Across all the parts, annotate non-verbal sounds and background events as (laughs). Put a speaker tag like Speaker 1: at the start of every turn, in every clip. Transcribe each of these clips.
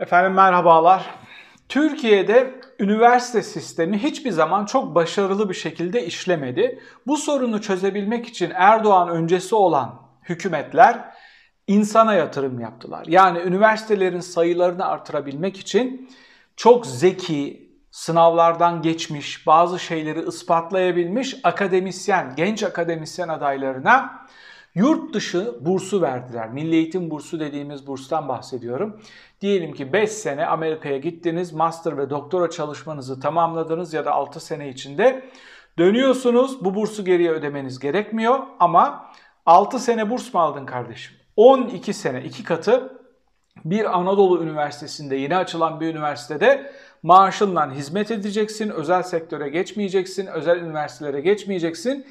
Speaker 1: Efendim merhabalar. Türkiye'de üniversite sistemi hiçbir zaman çok başarılı bir şekilde işlemedi. Bu sorunu çözebilmek için Erdoğan öncesi olan hükümetler insana yatırım yaptılar. Yani üniversitelerin sayılarını artırabilmek için çok zeki, sınavlardan geçmiş, bazı şeyleri ispatlayabilmiş akademisyen, genç akademisyen adaylarına yurt dışı bursu verdiler. Milli Eğitim Bursu dediğimiz burstan bahsediyorum. Diyelim ki 5 sene Amerika'ya gittiniz, master ve doktora çalışmanızı tamamladınız ya da 6 sene içinde dönüyorsunuz. Bu bursu geriye ödemeniz gerekmiyor ama 6 sene burs mu aldın kardeşim? 12 sene, 2 katı bir Anadolu Üniversitesi'nde yeni açılan bir üniversitede maaşından hizmet edeceksin, özel sektöre geçmeyeceksin, özel üniversitelere geçmeyeceksin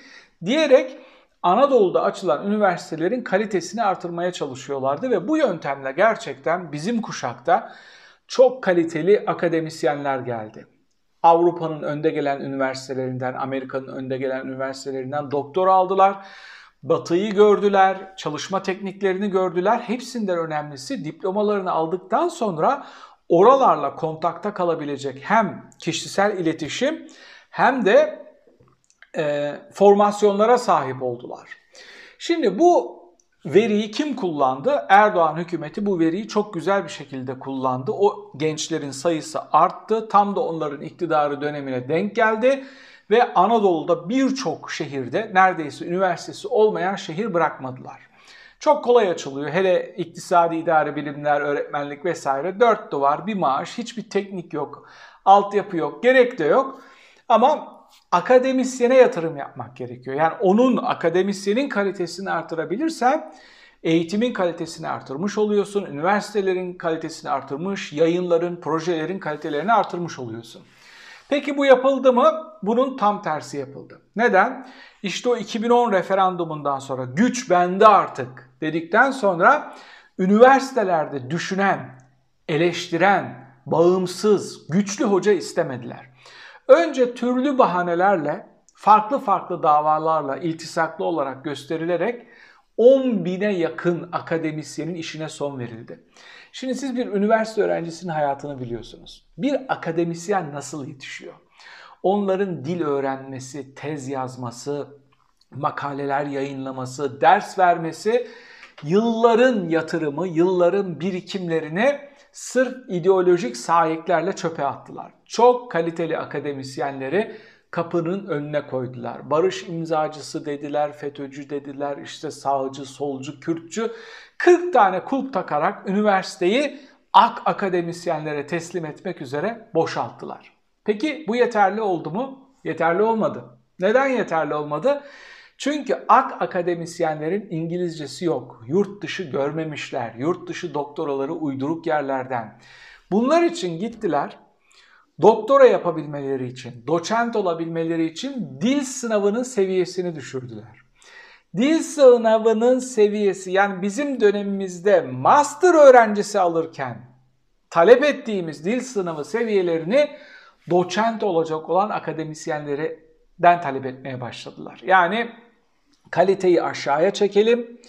Speaker 1: diyerek Anadolu'da açılan üniversitelerin kalitesini artırmaya çalışıyorlardı ve bu yöntemle gerçekten bizim kuşakta çok kaliteli akademisyenler geldi. Avrupa'nın önde gelen üniversitelerinden, Amerika'nın önde gelen üniversitelerinden doktor aldılar. Batı'yı gördüler, çalışma tekniklerini gördüler. Hepsinden önemlisi diplomalarını aldıktan sonra oralarla kontakta kalabilecek hem kişisel iletişim hem de e, formasyonlara sahip oldular. Şimdi bu veriyi kim kullandı? Erdoğan hükümeti bu veriyi çok güzel bir şekilde kullandı. O gençlerin sayısı arttı. Tam da onların iktidarı dönemine denk geldi. Ve Anadolu'da birçok şehirde neredeyse üniversitesi olmayan şehir bırakmadılar. Çok kolay açılıyor. Hele iktisadi idare bilimler, öğretmenlik vesaire dört duvar, bir maaş, hiçbir teknik yok, altyapı yok, gerek de yok. Ama akademisyene yatırım yapmak gerekiyor. Yani onun akademisyenin kalitesini artırabilirsen eğitimin kalitesini artırmış oluyorsun, üniversitelerin kalitesini artırmış, yayınların, projelerin kalitelerini artırmış oluyorsun. Peki bu yapıldı mı? Bunun tam tersi yapıldı. Neden? İşte o 2010 referandumundan sonra güç bende artık dedikten sonra üniversitelerde düşünen, eleştiren, bağımsız, güçlü hoca istemediler. Önce türlü bahanelerle, farklı farklı davalarla iltisaklı olarak gösterilerek 10 bine yakın akademisyenin işine son verildi. Şimdi siz bir üniversite öğrencisinin hayatını biliyorsunuz. Bir akademisyen nasıl yetişiyor? Onların dil öğrenmesi, tez yazması, makaleler yayınlaması, ders vermesi yılların yatırımı, yılların birikimlerini sırf ideolojik sahiplerle çöpe attılar. Çok kaliteli akademisyenleri kapının önüne koydular. Barış imzacısı dediler, FETÖ'cü dediler, işte sağcı, solcu, Kürtçü. 40 tane kulp takarak üniversiteyi ak akademisyenlere teslim etmek üzere boşalttılar. Peki bu yeterli oldu mu? Yeterli olmadı. Neden yeterli olmadı? Çünkü ak akademisyenlerin İngilizcesi yok. Yurt dışı görmemişler. Yurt dışı doktoraları uyduruk yerlerden. Bunlar için gittiler. Doktora yapabilmeleri için, doçent olabilmeleri için dil sınavının seviyesini düşürdüler. Dil sınavının seviyesi yani bizim dönemimizde master öğrencisi alırken talep ettiğimiz dil sınavı seviyelerini doçent olacak olan akademisyenlerden talep etmeye başladılar. Yani kaliteyi aşağıya çekelim.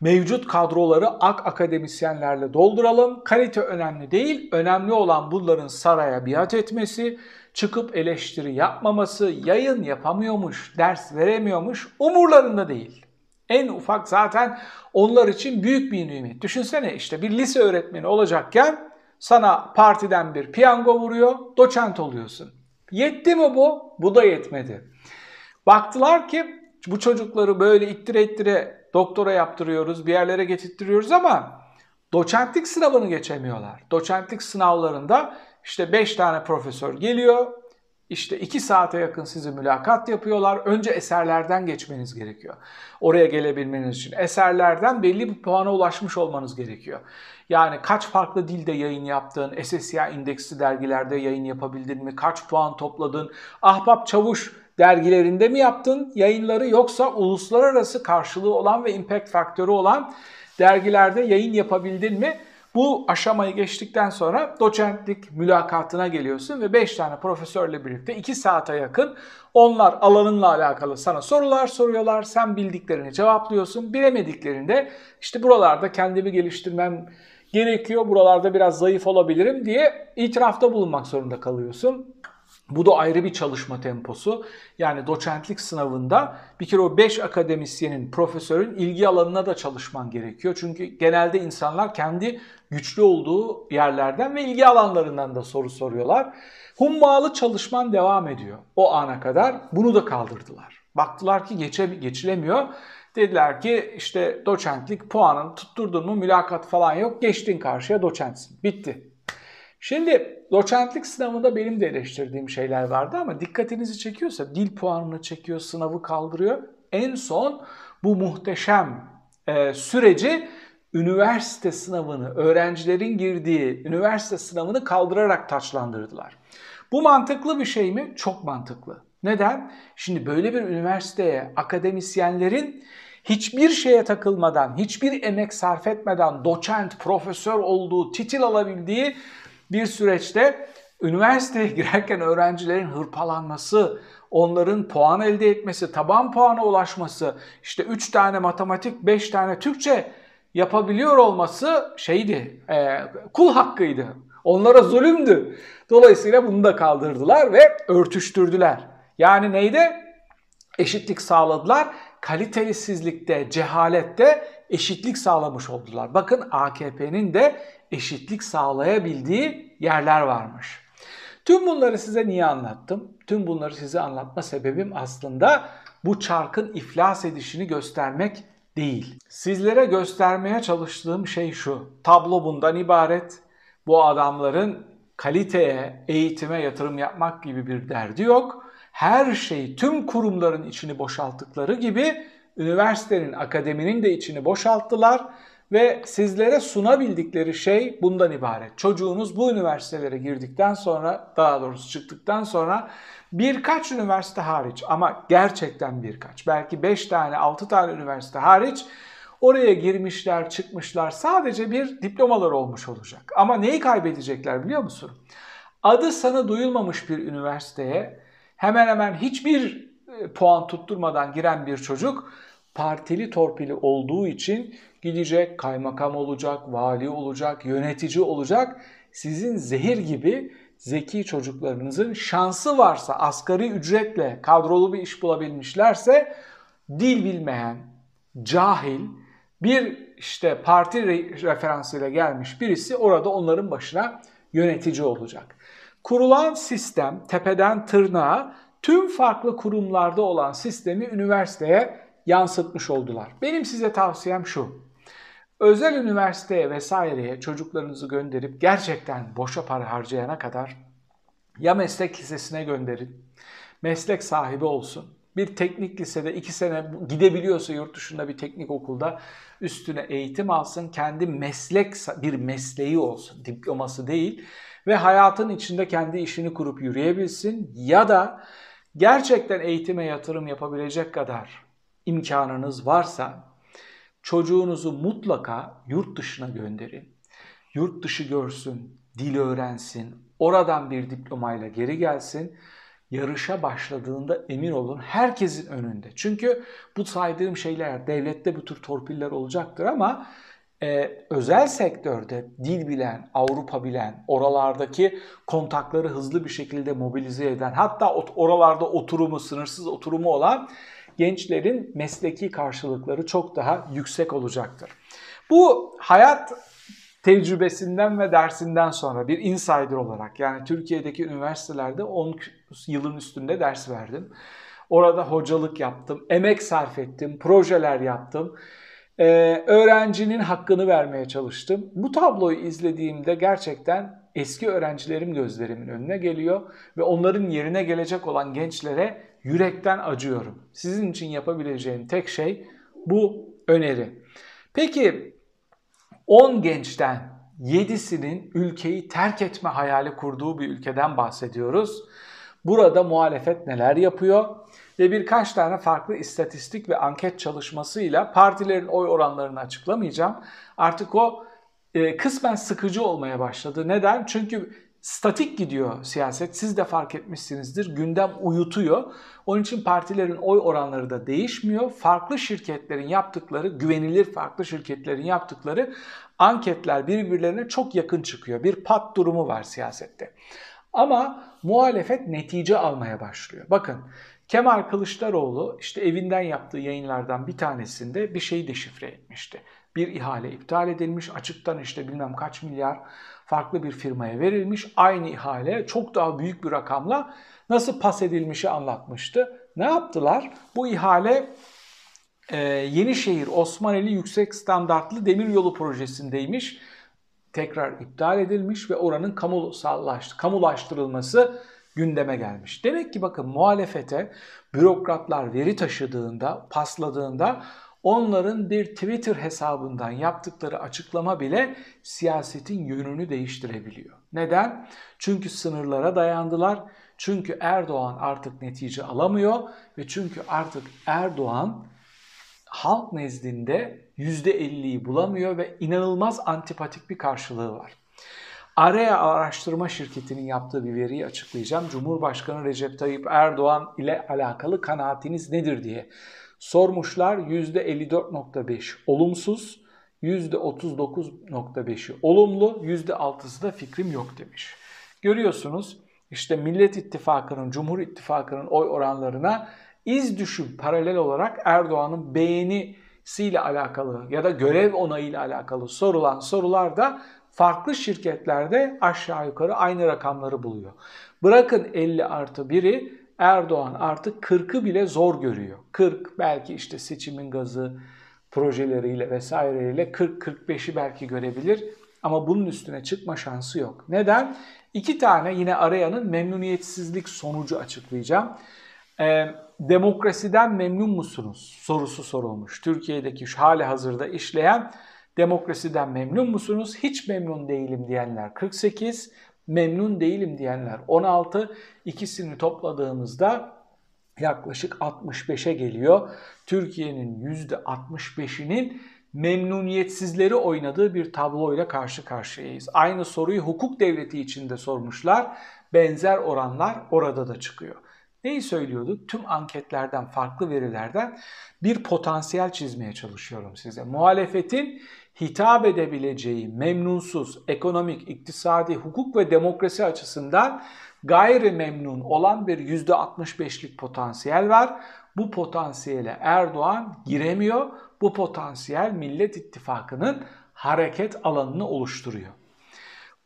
Speaker 1: Mevcut kadroları ak akademisyenlerle dolduralım. Kalite önemli değil. Önemli olan bunların saraya biat etmesi, çıkıp eleştiri yapmaması, yayın yapamıyormuş, ders veremiyormuş umurlarında değil. En ufak zaten onlar için büyük bir nimet. Düşünsene işte bir lise öğretmeni olacakken sana partiden bir piyango vuruyor, doçent oluyorsun. Yetti mi bu? Bu da yetmedi. Baktılar ki bu çocukları böyle ittire ittire doktora yaptırıyoruz, bir yerlere getirtiyoruz ama doçentlik sınavını geçemiyorlar. Doçentlik sınavlarında işte 5 tane profesör geliyor, işte 2 saate yakın sizi mülakat yapıyorlar. Önce eserlerden geçmeniz gerekiyor. Oraya gelebilmeniz için. Eserlerden belli bir puana ulaşmış olmanız gerekiyor. Yani kaç farklı dilde yayın yaptın, SSCI indeksli dergilerde yayın yapabildin mi, kaç puan topladın, ahbap çavuş dergilerinde mi yaptın yayınları yoksa uluslararası karşılığı olan ve impact faktörü olan dergilerde yayın yapabildin mi? Bu aşamayı geçtikten sonra doçentlik mülakatına geliyorsun ve 5 tane profesörle birlikte 2 saate yakın onlar alanınla alakalı sana sorular soruyorlar. Sen bildiklerini cevaplıyorsun. Bilemediklerinde işte buralarda kendimi geliştirmem gerekiyor. Buralarda biraz zayıf olabilirim diye itirafta bulunmak zorunda kalıyorsun. Bu da ayrı bir çalışma temposu. Yani doçentlik sınavında bir kere o 5 akademisyenin, profesörün ilgi alanına da çalışman gerekiyor. Çünkü genelde insanlar kendi güçlü olduğu yerlerden ve ilgi alanlarından da soru soruyorlar. Hummalı çalışman devam ediyor o ana kadar. Bunu da kaldırdılar. Baktılar ki geçe, geçilemiyor. Dediler ki işte doçentlik puanını tutturdun mu mülakat falan yok. Geçtin karşıya doçentsin. Bitti. Şimdi doçentlik sınavında benim de eleştirdiğim şeyler vardı ama dikkatinizi çekiyorsa dil puanını çekiyor, sınavı kaldırıyor. En son bu muhteşem e, süreci üniversite sınavını, öğrencilerin girdiği üniversite sınavını kaldırarak taçlandırdılar. Bu mantıklı bir şey mi? Çok mantıklı. Neden? Şimdi böyle bir üniversiteye akademisyenlerin hiçbir şeye takılmadan, hiçbir emek sarf etmeden doçent, profesör olduğu, titil alabildiği bir süreçte üniversiteye (laughs) girerken öğrencilerin hırpalanması, onların puan elde etmesi, taban puana ulaşması, işte 3 tane matematik, 5 tane Türkçe yapabiliyor olması şeydi, e, kul hakkıydı. Onlara zulümdü. Dolayısıyla bunu da kaldırdılar ve örtüştürdüler. Yani neydi? Eşitlik sağladılar. Kalitelisizlikte, cehalette eşitlik sağlamış oldular. Bakın AKP'nin de eşitlik sağlayabildiği yerler varmış. Tüm bunları size niye anlattım? Tüm bunları size anlatma sebebim aslında bu çarkın iflas edişini göstermek değil. Sizlere göstermeye çalıştığım şey şu. Tablo bundan ibaret. Bu adamların kaliteye, eğitime yatırım yapmak gibi bir derdi yok. Her şey tüm kurumların içini boşalttıkları gibi üniversitenin, akademinin de içini boşalttılar ve sizlere sunabildikleri şey bundan ibaret. Çocuğunuz bu üniversitelere girdikten sonra, daha doğrusu çıktıktan sonra birkaç üniversite hariç ama gerçekten birkaç, belki 5 tane, 6 tane üniversite hariç oraya girmişler, çıkmışlar. Sadece bir diplomalar olmuş olacak. Ama neyi kaybedecekler biliyor musun? Adı sana duyulmamış bir üniversiteye hemen hemen hiçbir puan tutturmadan giren bir çocuk partili torpili olduğu için gidecek, kaymakam olacak, vali olacak, yönetici olacak. Sizin zehir gibi zeki çocuklarınızın şansı varsa asgari ücretle kadrolu bir iş bulabilmişlerse dil bilmeyen, cahil, bir işte parti referansıyla gelmiş birisi orada onların başına yönetici olacak. Kurulan sistem tepeden tırnağa tüm farklı kurumlarda olan sistemi üniversiteye yansıtmış oldular. Benim size tavsiyem şu. Özel üniversiteye vesaireye çocuklarınızı gönderip gerçekten boşa para harcayana kadar ya meslek lisesine gönderin, meslek sahibi olsun. Bir teknik lisede iki sene gidebiliyorsa yurt dışında bir teknik okulda üstüne eğitim alsın. Kendi meslek bir mesleği olsun, diploması değil. Ve hayatın içinde kendi işini kurup yürüyebilsin. Ya da gerçekten eğitime yatırım yapabilecek kadar imkanınız varsa çocuğunuzu mutlaka yurt dışına gönderin. Yurt dışı görsün, dil öğrensin, oradan bir diplomayla geri gelsin. Yarışa başladığında emin olun herkesin önünde. Çünkü bu saydığım şeyler devlette bu tür torpiller olacaktır ama e, özel sektörde dil bilen, Avrupa bilen, oralardaki kontakları hızlı bir şekilde mobilize eden, hatta oralarda oturumu, sınırsız oturumu olan gençlerin mesleki karşılıkları çok daha yüksek olacaktır. Bu hayat tecrübesinden ve dersinden sonra bir insider olarak yani Türkiye'deki üniversitelerde 10 yılın üstünde ders verdim. Orada hocalık yaptım, emek sarf ettim, projeler yaptım. Ee, öğrencinin hakkını vermeye çalıştım. Bu tabloyu izlediğimde gerçekten eski öğrencilerim gözlerimin önüne geliyor ve onların yerine gelecek olan gençlere yürekten acıyorum. Sizin için yapabileceğim tek şey bu öneri. Peki 10 gençten 7'sinin ülkeyi terk etme hayali kurduğu bir ülkeden bahsediyoruz. Burada muhalefet neler yapıyor? Ve birkaç tane farklı istatistik ve anket çalışmasıyla partilerin oy oranlarını açıklamayacağım. Artık o e, kısmen sıkıcı olmaya başladı. Neden? Çünkü statik gidiyor siyaset. Siz de fark etmişsinizdir. Gündem uyutuyor. Onun için partilerin oy oranları da değişmiyor. Farklı şirketlerin yaptıkları, güvenilir farklı şirketlerin yaptıkları anketler birbirlerine çok yakın çıkıyor. Bir pat durumu var siyasette. Ama muhalefet netice almaya başlıyor. Bakın Kemal Kılıçdaroğlu işte evinden yaptığı yayınlardan bir tanesinde bir şeyi deşifre etmişti. Bir ihale iptal edilmiş, açıktan işte bilmem kaç milyar farklı bir firmaya verilmiş. Aynı ihale çok daha büyük bir rakamla nasıl pas edilmişi anlatmıştı. Ne yaptılar? Bu ihale e, Yenişehir Osmaneli Yüksek Standartlı Demiryolu projesindeymiş. Tekrar iptal edilmiş ve oranın kamulaştırılması gündeme gelmiş. Demek ki bakın muhalefete bürokratlar veri taşıdığında, pasladığında onların bir Twitter hesabından yaptıkları açıklama bile siyasetin yönünü değiştirebiliyor. Neden? Çünkü sınırlara dayandılar. Çünkü Erdoğan artık netice alamıyor ve çünkü artık Erdoğan halk nezdinde %50'yi bulamıyor ve inanılmaz antipatik bir karşılığı var. Araya Araştırma Şirketi'nin yaptığı bir veriyi açıklayacağım. Cumhurbaşkanı Recep Tayyip Erdoğan ile alakalı kanaatiniz nedir diye sormuşlar. %54.5 olumsuz, %39.5'i olumlu, %6'sı da fikrim yok demiş. Görüyorsunuz işte Millet İttifakı'nın, Cumhur İttifakı'nın oy oranlarına iz düşüm paralel olarak Erdoğan'ın beğenisiyle alakalı ya da görev onayıyla alakalı sorulan sorular da farklı şirketlerde aşağı yukarı aynı rakamları buluyor. Bırakın 50 artı 1'i Erdoğan artık 40'ı bile zor görüyor. 40 belki işte seçimin gazı projeleriyle vesaireyle 40-45'i belki görebilir ama bunun üstüne çıkma şansı yok. Neden? İki tane yine arayanın memnuniyetsizlik sonucu açıklayacağım. Ee, demokrasiden memnun musunuz sorusu sorulmuş. Türkiye'deki şu hali hazırda işleyen Demokrasiden memnun musunuz? Hiç memnun değilim diyenler 48, memnun değilim diyenler 16. İkisini topladığımızda yaklaşık 65'e geliyor. Türkiye'nin %65'inin memnuniyetsizleri oynadığı bir tabloyla karşı karşıyayız. Aynı soruyu hukuk devleti içinde sormuşlar. Benzer oranlar orada da çıkıyor. Neyi söylüyorduk? Tüm anketlerden, farklı verilerden bir potansiyel çizmeye çalışıyorum size. Muhalefetin hitap edebileceği memnunsuz, ekonomik, iktisadi, hukuk ve demokrasi açısından gayri memnun olan bir %65'lik potansiyel var. Bu potansiyele Erdoğan giremiyor. Bu potansiyel Millet İttifakı'nın hareket alanını oluşturuyor.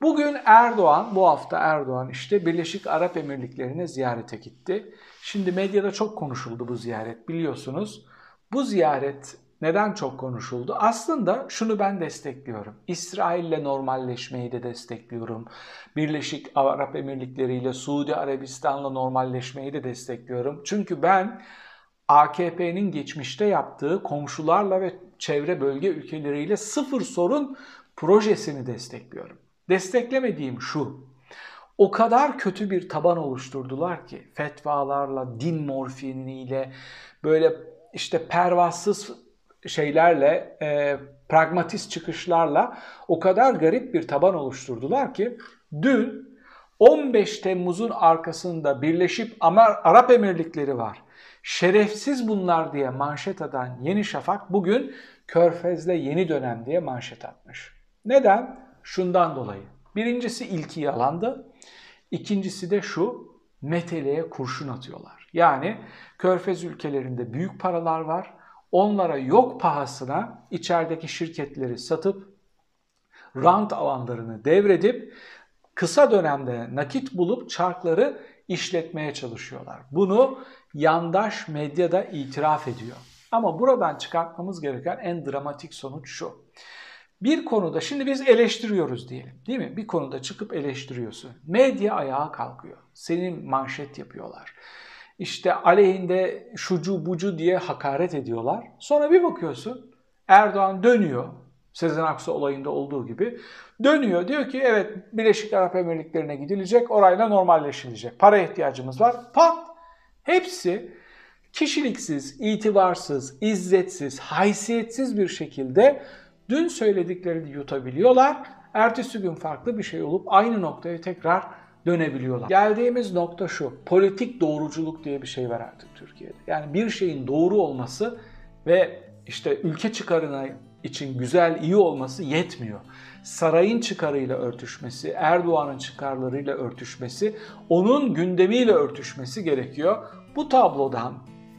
Speaker 1: Bugün Erdoğan, bu hafta Erdoğan işte Birleşik Arap Emirlikleri'ne ziyarete gitti. Şimdi medyada çok konuşuldu bu ziyaret biliyorsunuz. Bu ziyaret neden çok konuşuldu? Aslında şunu ben destekliyorum. İsrail'le normalleşmeyi de destekliyorum. Birleşik Arap Emirlikleri ile Suudi Arabistan'la normalleşmeyi de destekliyorum. Çünkü ben AKP'nin geçmişte yaptığı komşularla ve çevre bölge ülkeleriyle sıfır sorun projesini destekliyorum. Desteklemediğim şu. O kadar kötü bir taban oluşturdular ki fetvalarla, din morfiniyle böyle işte pervasız şeylerle, e, pragmatist çıkışlarla o kadar garip bir taban oluşturdular ki dün 15 Temmuz'un arkasında Birleşip Arap Emirlikleri var. Şerefsiz bunlar diye manşet atan Yeni Şafak bugün Körfez'le yeni dönem diye manşet atmış. Neden? Şundan dolayı. Birincisi ilki yalandı. İkincisi de şu, meteleye kurşun atıyorlar. Yani Körfez ülkelerinde büyük paralar var onlara yok pahasına içerideki şirketleri satıp rant alanlarını devredip kısa dönemde nakit bulup çarkları işletmeye çalışıyorlar. Bunu yandaş medyada itiraf ediyor. Ama buradan çıkartmamız gereken en dramatik sonuç şu. Bir konuda şimdi biz eleştiriyoruz diyelim değil mi? Bir konuda çıkıp eleştiriyorsun. Medya ayağa kalkıyor. Senin manşet yapıyorlar işte aleyhinde şucu bucu diye hakaret ediyorlar. Sonra bir bakıyorsun Erdoğan dönüyor. Sezen Aksu olayında olduğu gibi dönüyor. Diyor ki evet Birleşik Arap Emirlikleri'ne gidilecek, orayla normalleşilecek. Para ihtiyacımız var. Pat! Hepsi kişiliksiz, itibarsız, izzetsiz, haysiyetsiz bir şekilde dün söylediklerini yutabiliyorlar ertesi gün farklı bir şey olup aynı noktaya tekrar dönebiliyorlar. Geldiğimiz nokta şu. Politik doğruculuk diye bir şey var artık Türkiye'de. Yani bir şeyin doğru olması ve işte ülke çıkarına için güzel, iyi olması yetmiyor. Sarayın çıkarıyla örtüşmesi, Erdoğan'ın çıkarlarıyla örtüşmesi, onun gündemiyle örtüşmesi gerekiyor. Bu tablodan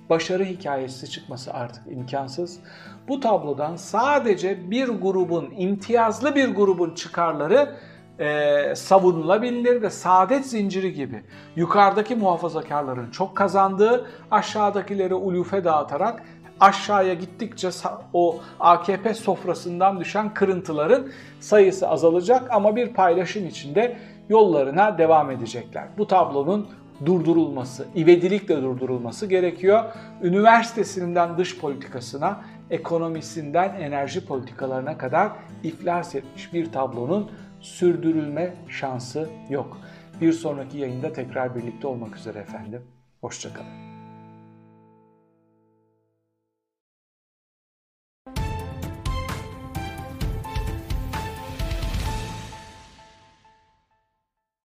Speaker 1: başarı hikayesi çıkması artık imkansız. Bu tablodan sadece bir grubun, imtiyazlı bir grubun çıkarları e, savunulabilir ve saadet zinciri gibi yukarıdaki muhafazakarların çok kazandığı, aşağıdakileri ulufe dağıtarak aşağıya gittikçe o AKP sofrasından düşen kırıntıların sayısı azalacak ama bir paylaşım içinde yollarına devam edecekler. Bu tablonun durdurulması, ivedilikle durdurulması gerekiyor. Üniversitesinden dış politikasına, ekonomisinden enerji politikalarına kadar iflas etmiş bir tablonun sürdürülme şansı yok. Bir sonraki yayında tekrar birlikte olmak üzere efendim. Hoşçakalın.